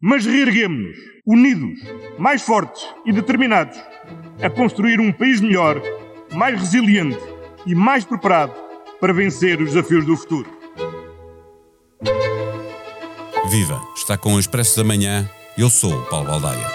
Mas reerguemos-nos, unidos, mais fortes e determinados, a construir um país melhor, mais resiliente e mais preparado para vencer os desafios do futuro. Viva! Está com o Expresso da Manhã. Eu sou o Paulo Baldaia.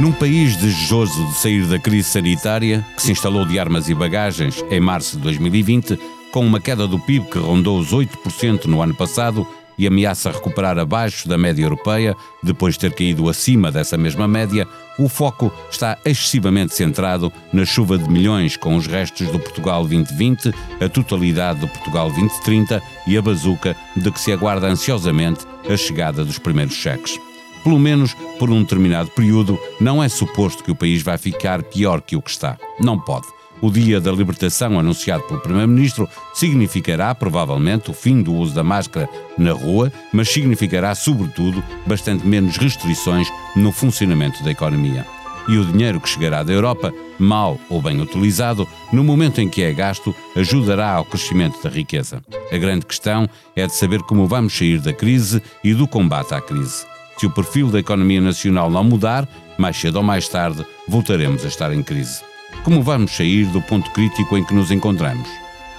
Num país desejoso de sair da crise sanitária, que se instalou de armas e bagagens em março de 2020, com uma queda do PIB que rondou os 8% no ano passado e ameaça recuperar abaixo da média europeia, depois de ter caído acima dessa mesma média, o foco está excessivamente centrado na chuva de milhões com os restos do Portugal 2020, a totalidade do Portugal 2030 e a bazuca de que se aguarda ansiosamente a chegada dos primeiros cheques pelo menos por um determinado período, não é suposto que o país vai ficar pior que o que está. Não pode. O dia da libertação anunciado pelo Primeiro-Ministro significará, provavelmente, o fim do uso da máscara na rua, mas significará, sobretudo, bastante menos restrições no funcionamento da economia. E o dinheiro que chegará da Europa, mal ou bem utilizado, no momento em que é gasto, ajudará ao crescimento da riqueza. A grande questão é de saber como vamos sair da crise e do combate à crise. Se o perfil da economia nacional não mudar, mais cedo ou mais tarde voltaremos a estar em crise. Como vamos sair do ponto crítico em que nos encontramos?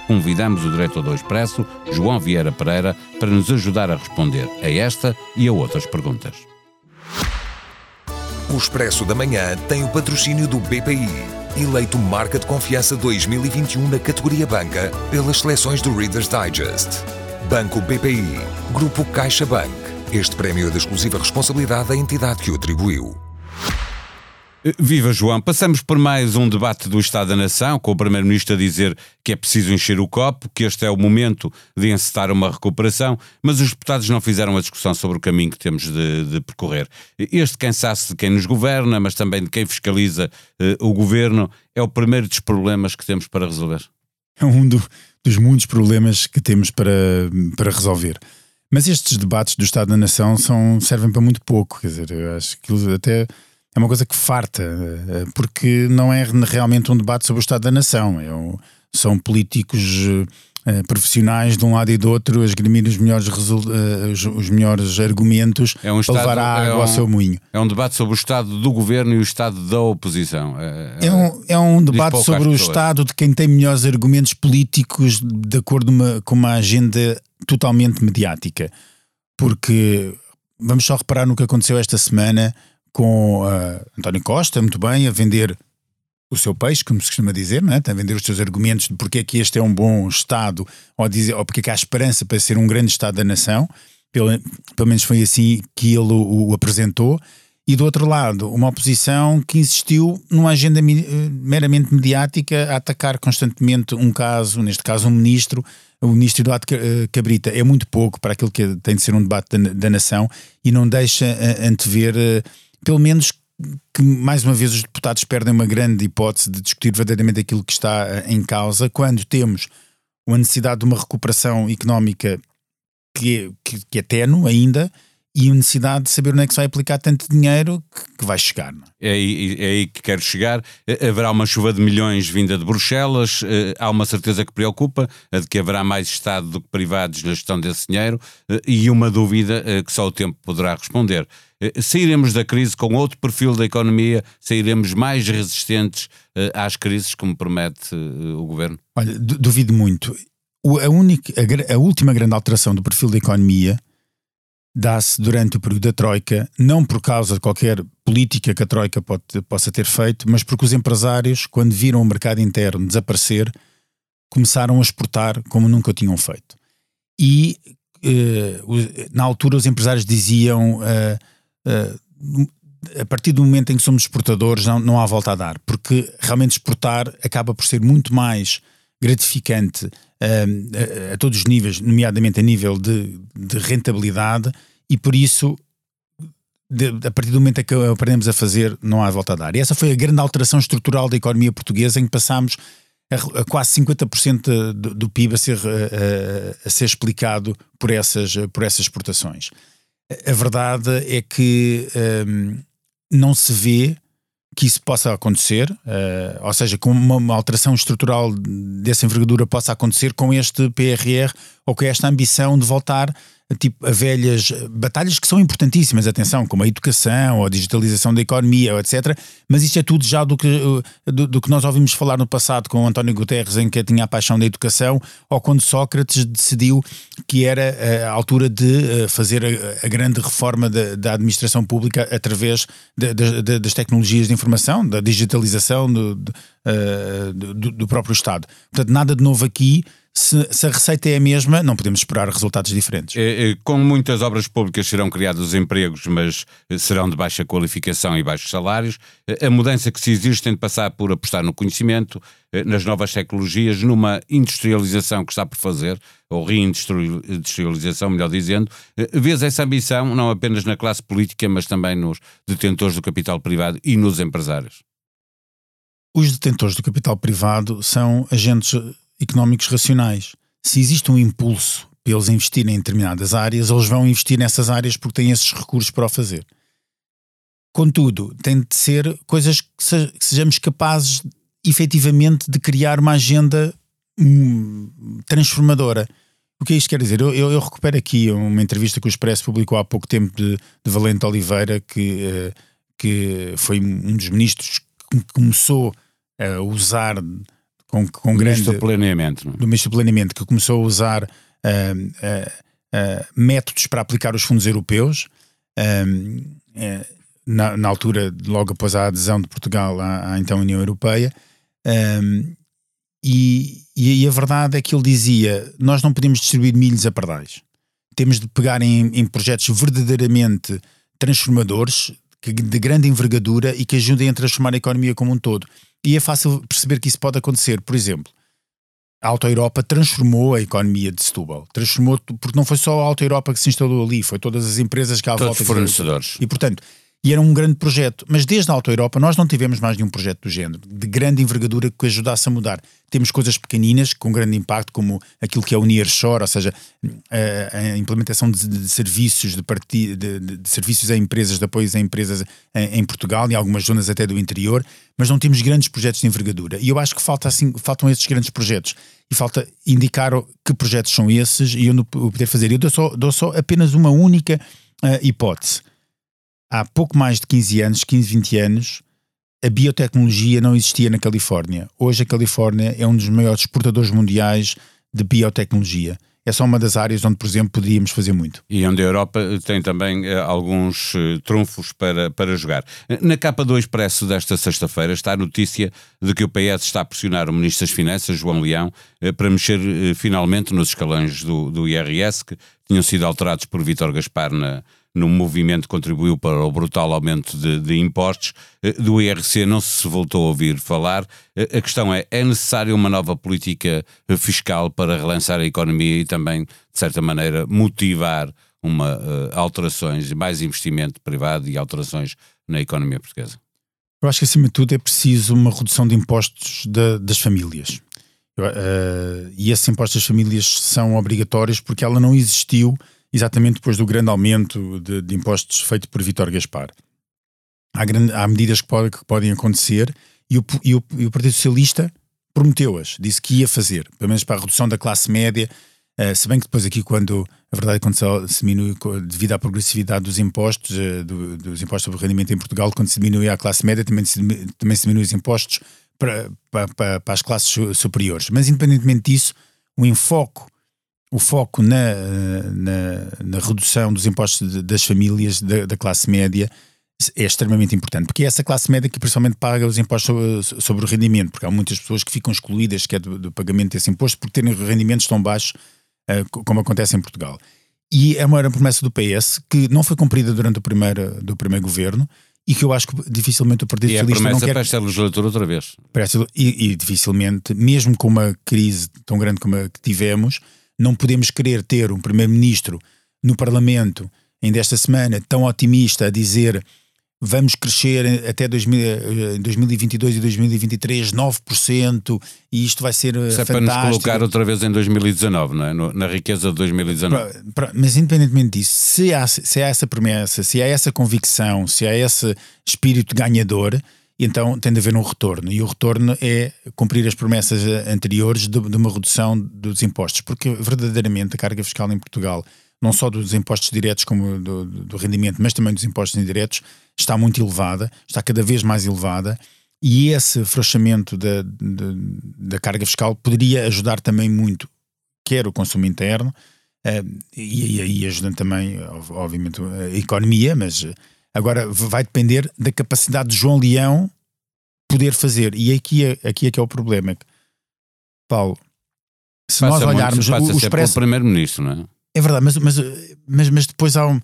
Convidamos o diretor do Expresso, João Vieira Pereira, para nos ajudar a responder a esta e a outras perguntas. O Expresso da Manhã tem o patrocínio do BPI, eleito Marca de Confiança 2021 na categoria Banca pelas seleções do Reader's Digest. Banco BPI, Grupo CaixaBank. Este prémio é da exclusiva responsabilidade da entidade que o atribuiu. Viva João, passamos por mais um debate do Estado da Nação, com o Primeiro-Ministro a dizer que é preciso encher o copo, que este é o momento de encetar uma recuperação, mas os deputados não fizeram a discussão sobre o caminho que temos de, de percorrer. Este cansaço de quem nos governa, mas também de quem fiscaliza eh, o governo, é o primeiro dos problemas que temos para resolver. É um do, dos muitos problemas que temos para, para resolver. Mas estes debates do Estado da Nação são, servem para muito pouco, quer dizer, eu acho que até é uma coisa que farta, eh, porque não é realmente um debate sobre o Estado da Nação, é um, são políticos uh, profissionais de um lado e do outro a esgrimir os melhores, uh, os, os, melhores argumentos é um estado, para levar a água é um, ao seu moinho. É um debate sobre o Estado do governo e o Estado da oposição. É, é um, é um debate sobre o Estado de quem tem melhores argumentos políticos de acordo uma, com uma agenda totalmente mediática, porque vamos só reparar no que aconteceu esta semana com uh, António Costa, muito bem, a vender o seu peixe, como se costuma dizer, não é? a vender os seus argumentos de porque é que este é um bom Estado ou, dizer, ou porque é que há esperança para ser um grande Estado da nação, pelo, pelo menos foi assim que ele o, o apresentou. E do outro lado, uma oposição que insistiu numa agenda meramente mediática a atacar constantemente um caso, neste caso um ministro, o ministro Eduardo eh, Cabrita é muito pouco para aquilo que tem de ser um debate da, da nação e não deixa eh, antever, eh, pelo menos que mais uma vez os deputados perdem uma grande hipótese de discutir verdadeiramente aquilo que está em causa, quando temos uma necessidade de uma recuperação económica que é, que, que é tenue ainda e a necessidade de saber onde é que se vai aplicar tanto dinheiro que, vai chegar. É? é, aí, é aí que quero chegar. Eh, haverá uma chuva de milhões vinda de Bruxelas, eh, há uma certeza que preocupa, a de que haverá mais Estado do que privados na gestão desse dinheiro, eh, e uma dúvida que só o tempo poderá responder. Sairemos da crise com outro perfil da economia, sairemos mais resistentes às crises, como promete o governo? Olha, duvido muito. A, única, a, a última grande alteração do perfil da economia dá-se durante o período da Troika, não por causa de qualquer política que a Troika pode, possa ter feito, mas porque os empresários, quando viram o mercado interno desaparecer, começaram a exportar como nunca tinham feito. E eh, na altura os empresários diziam eh, eh, a partir do momento em que somos exportadores não, não há volta a dar, porque realmente exportar acaba por ser muito mais gratificante a, a, todos os níveis, nomeadamente a nível de, de rentabilidade, e por isso, de, a partir do momento em que aprendemos a fazer, não há volta a dar. E essa foi a grande alteração estrutural da economia portuguesa, em que passámos a, a quase 50% do, do PIB a ser, a, a, ser explicado por essas, por essas exportações. A verdade é que um, não se vê que isso possa acontecer, uh, ou seja, com uma, uma, alteração estrutural dessa envergadura possa acontecer com este PRR ou com esta ambição de voltar tipo, a velhas batalhas que são importantíssimas, atenção, como a educação, a digitalização da economia, etc. Mas isto é tudo já do que, do, do, que nós ouvimos falar no passado com António Guterres, em que tinha a paixão da educação, ou quando Sócrates decidiu que era eh, a altura de eh, fazer a, a grande reforma da, da, administração pública através de, de, das tecnologias de informação, da digitalização do, uh, do, do próprio Estado. Portanto, nada de novo aqui se, se, a receita é a mesma, não podemos esperar resultados diferentes. É, é, com muitas obras públicas serão criados empregos, mas eh, serão de baixa qualificação e baixos salários. Eh, a mudança que se exige tem de passar por apostar no conhecimento, eh, nas novas tecnologias, numa industrialização que está por fazer, ou reindustrialização, melhor dizendo. Vês essa ambição não apenas na classe política, mas também nos detentores do capital privado e nos empresários? Os detentores do capital privado são agentes económicos racionais. Se existe um impulso para eles investirem em determinadas áreas, eles vão investir nessas áreas porque têm esses recursos para o fazer. Contudo, tem de ser coisas que, sejamos capazes efetivamente de criar uma agenda hum, transformadora. O que é isto quer dizer? Eu, eu, eu, recupero aqui uma entrevista que o Expresso publicou há pouco tempo de, de Valente Oliveira, que, uh, que foi um dos ministros que começou a usar com, com grande. Do planeamento. Do ministro do planeamento, que começou a usar uh, uh, uh, métodos para aplicar os fundos europeus. Na, na, altura, logo após a adesão de Portugal à, à então União Europeia, e, e, a verdade é que ele dizia: nós não podemos distribuir milhos a pardais. Temos de pegar em, em projetos verdadeiramente transformadores, de grande envergadura e que ajudem a transformar a economia como um todo. E é fácil perceber que isso pode acontecer. Por exemplo, a Auto Europa transformou a economia de Setúbal. Transformou, porque não foi só a Auto Europa que se instalou ali, foi todas as empresas que à Todos volta. fornecedores. E portanto, e era um grande projeto. Mas desde a Auto Europa nós não tivemos mais nenhum projeto do género, de grande envergadura que ajudasse a mudar. Temos coisas pequeninas com grande impacto, como aquilo que é o Nearshore, ou seja, a, a implementação de, de, serviços de, parti, de, de, serviços a empresas, de apoios a empresas em, em, Portugal, em algumas zonas até do interior, mas não temos grandes projetos de envergadura. E eu acho que falta, assim, faltam esses grandes projetos. E falta indicar que projetos são esses e onde o poder fazer. Eu dou só, dou só apenas uma única uh, hipótese há pouco mais de 15 anos, 15, 20 anos, a biotecnologia não existia na Califórnia. Hoje a Califórnia é um dos maiores exportadores mundiais de biotecnologia. É só uma das áreas onde, por exemplo, poderíamos fazer muito. E onde a Europa tem também uh, alguns uh, trunfos para, para jogar. Na capa do Expresso desta sexta-feira está a notícia de que o PS está a pressionar o Ministro das Finanças, João Leão, uh, para mexer finalmente nos escalões do, do IRS, que tinham sido alterados por Vítor Gaspar na, no movimento contribuiu para o brutal aumento de, de, impostos. Eh, do IRC não se voltou a ouvir falar. Eh, a questão é: é necessária uma nova política eh, fiscal para relançar a economia e também, de certa maneira, motivar uma uh, alterações, mais investimento privado e alterações na economia portuguesa? Eu acho que, acima de tudo, é preciso uma redução de impostos de, das famílias. Uh, e esses impostos das famílias são obrigatórios porque ela não existiu exatamente depois do grande aumento de, de impostos feito por Vítor Gaspar. Há, grande, há medidas que, pode, que, podem acontecer e o, e o, e o Partido Socialista prometeu-as, disse que ia fazer, pelo menos para a redução da classe média, uh, se bem que depois aqui quando, a verdade é quando se diminui, devido à progressividade dos impostos, uh, do, dos impostos sobre o rendimento em Portugal, quando se diminui a classe média, também se, também se diminui os impostos para, para, para, para as classes superiores. Mas independentemente disso, o enfoque o foco na, na, na, redução dos impostos de, das famílias da, da, classe média é extremamente importante, porque é essa classe média que principalmente paga os impostos sobre, sobre o rendimento, porque há muitas pessoas que ficam excluídas que é do, do pagamento desse imposto por terem rendimentos tão baixos uh, como acontece em Portugal. E é uma promessa do PS que não foi cumprida durante o primeiro, do primeiro governo e que eu acho que dificilmente o Partido e Socialista não quer... para esta legislatura outra vez. E, e dificilmente, mesmo com uma crise tão grande como a que tivemos, não podemos querer ter um primeiro-ministro no Parlamento, ainda esta semana, tão otimista a dizer vamos crescer até 2000, 2022 e 2023 9% e isto vai ser Isso fantástico. é para nos colocar outra vez em 2019, não é? Na riqueza de 2019. Pra, pra, mas independentemente disso, se há, se há essa promessa, se há essa convicção, se há esse espírito ganhador, então tem de haver um retorno. E o retorno é cumprir as promessas anteriores de, de uma redução dos impostos, porque verdadeiramente a carga fiscal em Portugal, não só dos impostos diretos como do, do rendimento, mas também dos impostos indiretos, está muito elevada, está cada vez mais elevada. E esse afrouxamento da, da, da carga fiscal poderia ajudar também muito, quer o consumo interno, uh, e aí ajudando também, obviamente, a economia, mas Agora vai depender da capacidade de João Leão poder fazer. E aqui é, aqui é que é o problema. Paulo, se passa nós olharmos muito, o, o expresso. primeiro-ministro, não é? É verdade, mas, mas, mas, mas depois há um.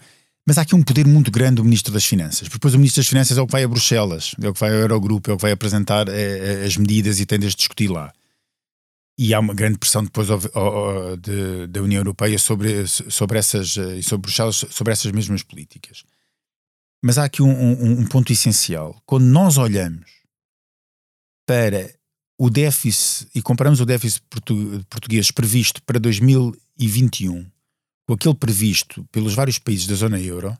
Mas há aqui um poder muito grande do Ministro das Finanças. Depois o Ministro das Finanças é o que vai a Bruxelas, é o que vai ao Eurogrupo, é o que vai apresentar é, as medidas e tem de discutir lá. E há uma grande pressão depois de, da União Europeia sobre, sobre essas, eh, e sobre Bruxelas sobre essas mesmas políticas. Mas há aqui um, um, um ponto essencial. Quando nós olhamos para o déficit e comparamos o déficit português previsto para 2021 com aquele previsto pelos vários países da zona euro,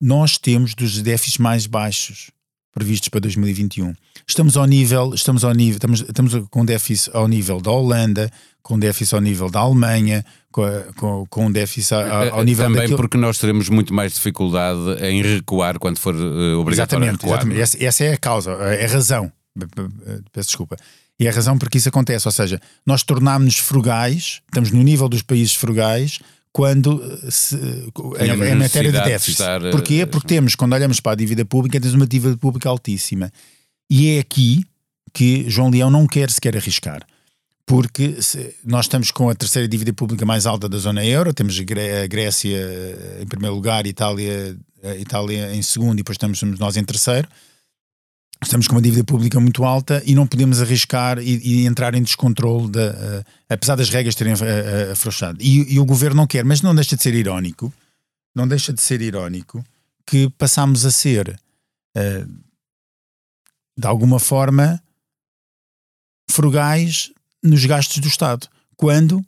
nós temos dos déficits mais baixos previstos para 2021. Estamos ao nível, estamos ao nível, estamos, estamos com déficit ao nível da Holanda, com déficit ao nível da Alemanha, com, com, com déficit ao, ao nível Também daquilo... porque nós teremos muito mais dificuldade em recuar quando for uh, obrigatório exatamente, recuar. Exatamente, essa, essa, é a causa, é a razão. Peço desculpa. E é a razão porque isso acontece, ou seja, nós tornámos-nos frugais, estamos no nível dos países frugais, quando se, em, em matéria de déficit. De estar, Porquê? Eh, Porque temos, quando olhamos para a dívida pública, temos uma dívida pública altíssima. E é aqui que João Leão não quer sequer arriscar. Porque nós estamos com a terceira dívida pública mais alta da zona euro, temos a Grécia eh, em primeiro lugar, Itália, Itália em segundo e depois estamos nós em terceiro estamos com uma dívida pública muito alta e não podemos arriscar e, e entrar em descontrole, de, uh, apesar das regras terem uh, afrouxado. E, e, o governo não quer, mas não deixa de ser irónico, não deixa de ser irónico que passamos a ser, uh, de alguma forma, frugais nos gastos do Estado, quando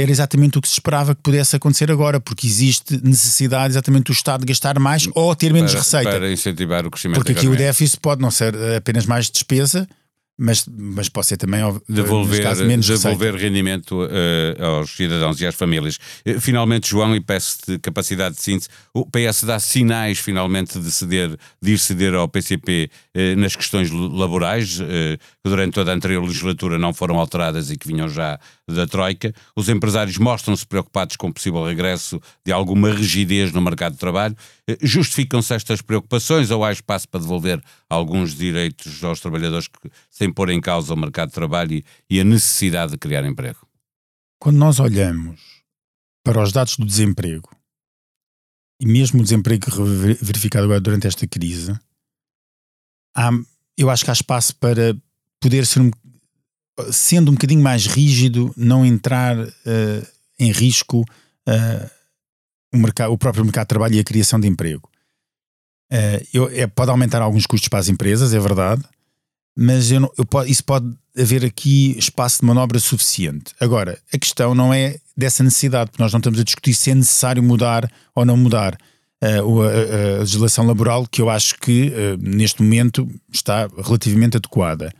era exatamente o que se esperava que pudesse acontecer agora, porque existe necessidade exatamente do Estado de gastar mais ou ter menos para, receita. Para incentivar o crescimento Porque aqui o déficit pode não ser apenas mais despesa, mas, mas pode ser também devolver, caso, menos devolver rendimento uh, aos cidadãos e às famílias. Uh, finalmente, João, e peço-te capacidade de síntese, o PS dá sinais finalmente de ceder, de ir ceder ao PCP uh, nas questões laborais, que durante toda a anterior legislatura não foram alteradas e que vinham já da Troika. Os empresários mostram-se preocupados com o possível regresso de alguma rigidez no mercado de trabalho. Justificam-se estas preocupações ou há espaço para devolver alguns direitos aos trabalhadores que, sem pôr em causa o mercado de trabalho e a necessidade de criar emprego? Quando nós olhamos para os dados do desemprego, e mesmo o desemprego verificado agora durante esta crise, há, eu acho que há espaço para poder ser, um, sendo um bocadinho mais rígido, não entrar uh, em risco uh, o, mercado, o próprio mercado de trabalho e a criação de emprego. Uh, eu, é, pode aumentar alguns custos para as empresas, é verdade, mas eu não, eu, isso pode haver aqui espaço de manobra suficiente. Agora, a questão não é dessa necessidade, porque nós não estamos a discutir se é necessário mudar ou não mudar uh, a, a, legislação laboral, que eu acho que uh, neste momento está relativamente adequada.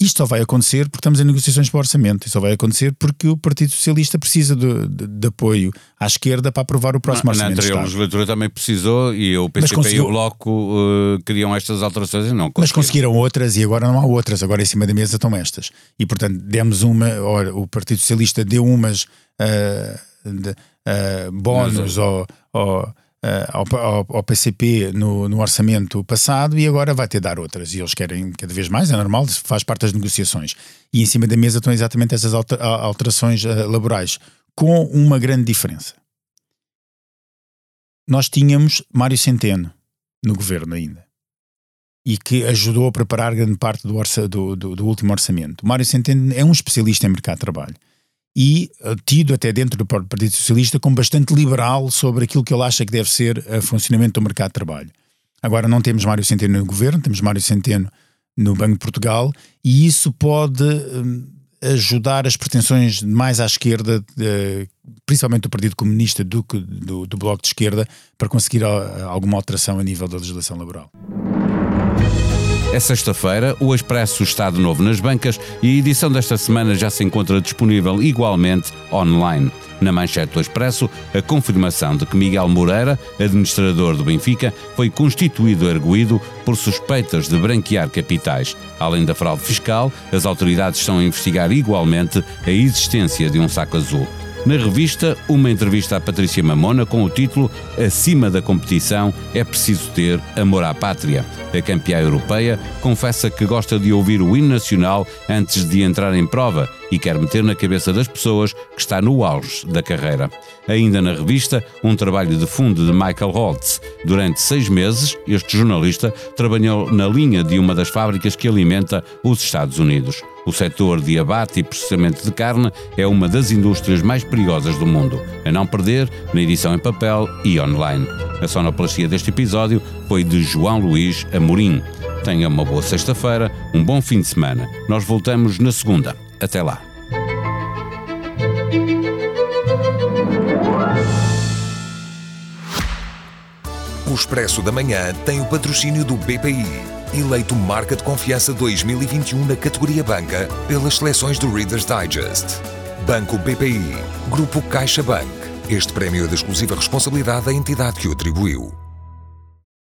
Isto só vai acontecer porque estamos em negociações para o orçamento. Isto só vai acontecer porque o Partido Socialista precisa de, de, de apoio à esquerda para aprovar o próximo na, orçamento. Na anterior legislatura também precisou e o PCP conseguiu... e o Bloco uh, queriam estas alterações e não conseguiram. Mas conseguiram outras e agora não há outras. Agora em cima da mesa estão estas. E portanto demos uma, ora, o Partido Socialista deu umas uh, de, uh, bónus ou, ou uh, ao, ao, PCP no, no, orçamento passado e agora vai ter de dar outras. E eles querem cada vez mais, é normal, faz parte das negociações. E em cima da mesa estão exatamente essas alterações uh, laborais, com uma grande diferença. Nós tínhamos Mário Centeno no governo ainda e que ajudou a preparar grande parte do, orça, do, do, do último orçamento. Mário Centeno é um especialista em mercado de trabalho e uh, tido até dentro do próprio Partido Socialista como bastante liberal sobre aquilo que ele acha que deve ser o funcionamento do mercado de trabalho. Agora não temos Mário Centeno no governo, temos Mário Centeno no Banco de Portugal e isso pode um, ajudar as pretensões mais à esquerda, principalmente do Partido Comunista do do, do, Bloco de Esquerda, para conseguir alguma alteração a nível da legislação laboral. É sexta-feira, o Expresso está de novo nas bancas e a edição desta semana já se encontra disponível igualmente online. Na manchete do Expresso, a confirmação de que Miguel Moreira, administrador do Benfica, foi constituído erguido por suspeitas de branquear capitais. Além da fraude fiscal, as autoridades estão a investigar igualmente a existência de um saco azul. Na revista, uma entrevista à Patrícia Mamona com o título Acima da competição é preciso ter amor à pátria. A campeã europeia confessa que gosta de ouvir o hino nacional antes de entrar em prova e quer meter na cabeça das pessoas que está no auge da carreira. Ainda na revista, um trabalho de fundo de Michael Holtz. Durante seis meses, este jornalista trabalhou na linha de uma das fábricas que alimenta os Estados Unidos. O setor de abate e processamento de carne é uma das indústrias mais perigosas do mundo, a não perder na edição em papel e online. A sonoplastia deste episódio foi de João Luís Amorim. Tenha uma boa sexta-feira, um bom fim de semana. Nós voltamos na segunda. Até lá. O Expresso da Manhã tem o patrocínio do BPI, eleito Marca de Confiança 2021 na categoria Banca pelas seleções do Reader's Digest. Banco BPI, Grupo CaixaBank. Este prémio é de exclusiva responsabilidade da entidade que o atribuiu.